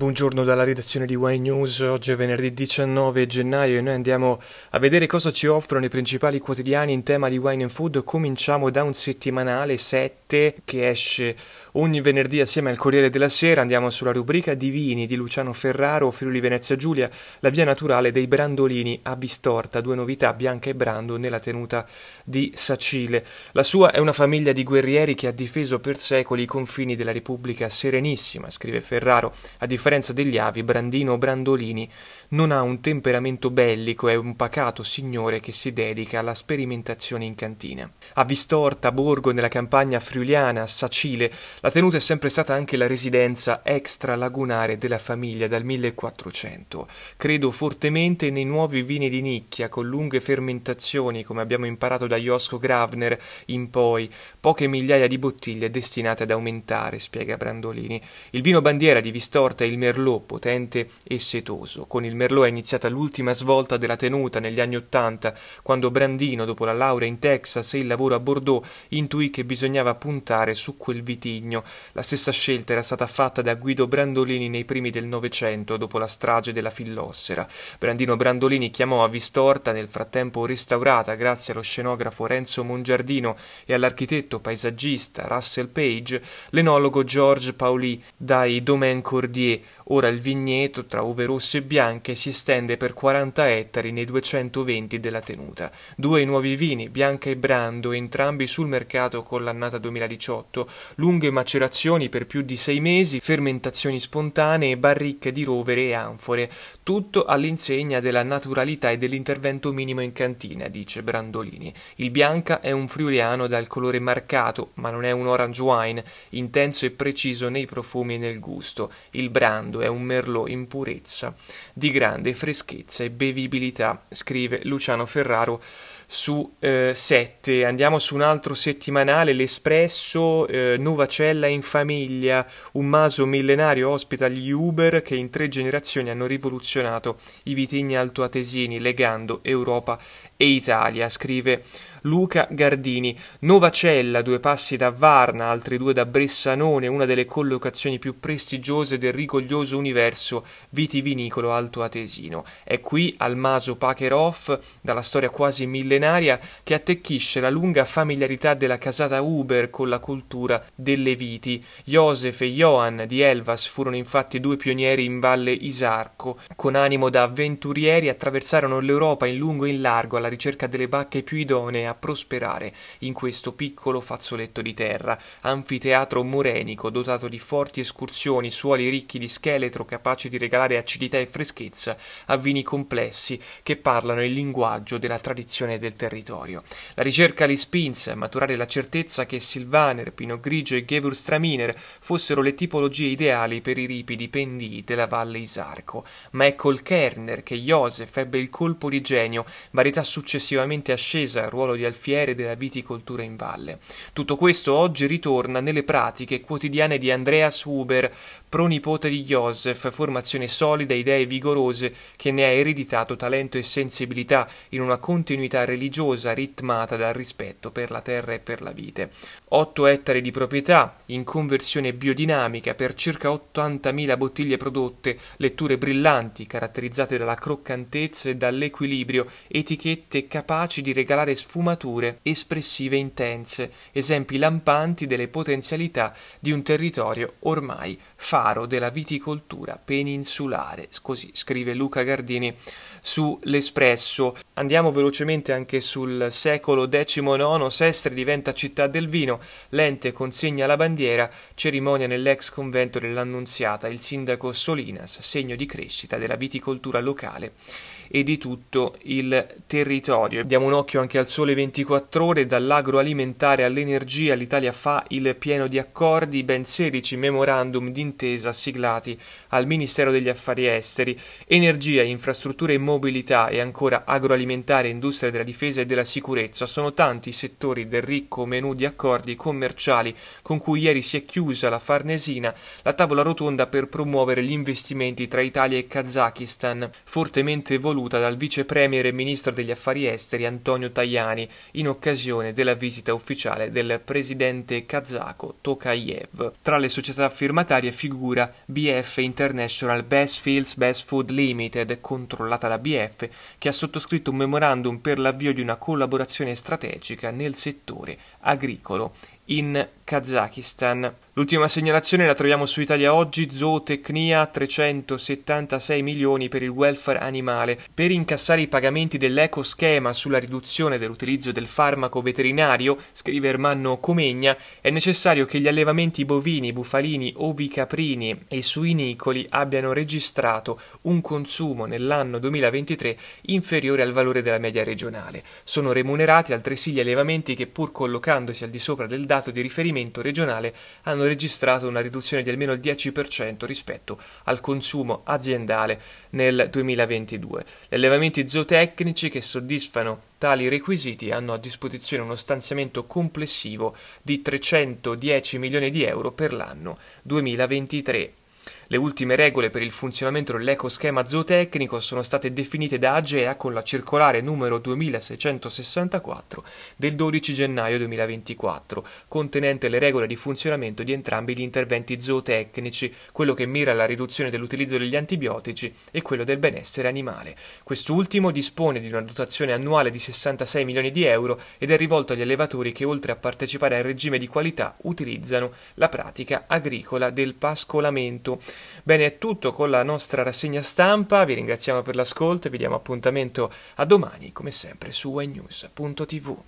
Buongiorno dalla redazione di Wine News, oggi è venerdì 19 gennaio e noi andiamo a vedere cosa ci offrono i principali quotidiani in tema di wine and food. Cominciamo da un settimanale 7 che esce ogni venerdì assieme al Corriere della Sera, andiamo sulla rubrica di vini di Luciano Ferraro, Friuli Venezia Giulia, la via naturale dei Brandolini a Bistorta, due novità, Bianca e Brando nella tenuta di Sacile. La sua è una famiglia di guerrieri che ha difeso per secoli i confini della Repubblica Serenissima, scrive Ferraro, a differenza degli avi, Brandino Brandolini non ha un temperamento bellico, è un pacato signore che si dedica alla sperimentazione in cantina. A Vistorta, Borgo, nella campagna friuliana, a Sacile, la tenuta è sempre stata anche la residenza extralagunare della famiglia dal 1400. Credo fortemente nei nuovi vini di nicchia, con lunghe fermentazioni, come abbiamo imparato da Josco Gravner in poi, poche migliaia di bottiglie destinate ad aumentare, spiega Brandolini. Il vino bandiera di Vistorta è il Merlot, potente e setoso. Con il Merlot è iniziata l'ultima svolta della tenuta negli anni Ottanta, quando Brandino, dopo la laurea in Texas e il lavoro a Bordeaux, intuì che bisognava puntare su quel vitigno. La stessa scelta era stata fatta da Guido Brandolini nei primi del Novecento, dopo la strage della Fillossera. Brandino Brandolini chiamò a Vistorta, nel frattempo restaurata grazie allo scenografo Renzo Mongiardino e all'architetto paesaggista Russell Page, l'enologo George Pauli dai Domaine Cordier, Ora il vigneto, tra uve rosse e bianche, si estende per 40 ettari nei 220 della tenuta. Due nuovi vini, Bianca e Brando, entrambi sul mercato con l'annata 2018, lunghe macerazioni per più di sei mesi, fermentazioni spontanee, barricche di rovere e anfore, tutto all'insegna della naturalità e dell'intervento minimo in cantina, dice Brandolini. Il Bianca è un friuliano dal colore marcato, ma non è un orange wine, intenso e preciso nei profumi e nel gusto. Il Brando è un merlot in purezza, di grande freschezza e bevibilità, scrive Luciano Ferraro su 7. Eh, Andiamo su un altro settimanale, l'Espresso, eh, Novacella in famiglia, un maso millenario ospita gli Uber che in tre generazioni hanno rivoluzionato i vitigni altoatesini legando Europa e Italia, scrive Luca Gardini. Novacella, due passi da Varna, altri due da Bressanone, una delle collocazioni più prestigiose del rigoglioso universo vitivinicolo altoatesino. È qui, al Maso Pacherhoff, dalla storia quasi millenaria, che attecchisce la lunga familiarità della casata Uber con la cultura delle viti. Josef e Johann di Elvas furono infatti due pionieri in Valle Isarco. Con animo da avventurieri attraversarono l'Europa in lungo e in largo alla ricerca delle bacche più idonee a prosperare in questo piccolo fazzoletto di terra, anfiteatro morenico dotato di forti escursioni, suoli ricchi di scheletro capaci di regalare acidità e freschezza a vini complessi che parlano il linguaggio della tradizione del territorio. La ricerca li spinse a maturare la certezza che Silvaner, Pinot Grigio e Gewürztraminer fossero le tipologie ideali per i ripidi pendii della Valle Isarco, ma è col Kerner che Joseph ebbe il colpo di genio, varietà successivamente ascesa al ruolo di alfiere della viticoltura in valle. Tutto questo oggi ritorna nelle pratiche quotidiane di Andreas Huber, pronipote di Joseph, formazione solida, idee vigorose, che ne ha ereditato talento e sensibilità in una continuità religiosa ritmata dal rispetto per la terra e per la vite. 8 ettari di proprietà, in conversione biodinamica per circa 80.000 bottiglie prodotte, letture brillanti caratterizzate dalla croccantezza e dall'equilibrio, etichette capaci di regalare sfumature espressive intense, esempi lampanti delle potenzialità di un territorio ormai faro della viticoltura peninsulare, così scrive Luca Gardini su L'Espresso. Andiamo velocemente anche sul secolo XIX, Sestre diventa città del vino, l'ente consegna la bandiera, cerimonia nell'ex convento dell'Annunziata, il sindaco Solinas, segno di crescita della viticoltura locale e di tutto il territorio. Diamo un occhio anche al sole 24 ore, dall'agroalimentare all'energia, l'Italia fa il pieno di accordi, ben 16 memorandum d'intesa siglati al Ministero degli Affari Esteri, energia, infrastrutture e mobilità e ancora agroalimentare, industria della difesa e della sicurezza. Sono tanti i settori del ricco menù di accordi commerciali con cui ieri si è chiusa la Farnesina, la tavola rotonda per promuovere gli investimenti tra Italia e Kazakistan, fortemente voluta voluta dal vice premier e ministro degli affari esteri Antonio Tajani in occasione della visita ufficiale del presidente kazako Tokayev. Tra le società firmatarie figura BF International Best Fields Best Food Limited, controllata da BF, che ha sottoscritto un memorandum per l'avvio di una collaborazione strategica nel settore agricolo in Kazakistan. L'ultima segnalazione la troviamo su Italia Oggi, zootecnia 376 milioni per il welfare animale. Per incassare i pagamenti dell'ecoschema sulla riduzione dell'utilizzo del farmaco veterinario, scrive Ermanno Comegna, è necessario che gli allevamenti bovini, bufalini, ovicaprini e suinicoli abbiano registrato un consumo nell'anno 2023 inferiore al valore della media regionale. Sono remunerati altresì gli allevamenti che pur collocandosi al di sopra del dato di riferimento regionale hanno registrato una riduzione di almeno il 10% rispetto al consumo aziendale nel 2022. Gli allevamenti zootecnici che soddisfano tali requisiti hanno a disposizione uno stanziamento complessivo di 310 milioni di euro per l'anno 2023. Le ultime regole per il funzionamento dell'ecoschema zootecnico sono state definite da AGEA con la circolare numero 2664 del 12 gennaio 2024, contenente le regole di funzionamento di entrambi gli interventi zootecnici, quello che mira alla riduzione dell'utilizzo degli antibiotici e quello del benessere animale. Quest'ultimo dispone di una dotazione annuale di 66 milioni di euro ed è rivolto agli allevatori che oltre a partecipare al regime di qualità utilizzano la pratica agricola del pascolamento. Bene, è tutto con la nostra rassegna stampa, vi ringraziamo per l'ascolto e vi diamo appuntamento a domani, come sempre, su wnews.tv.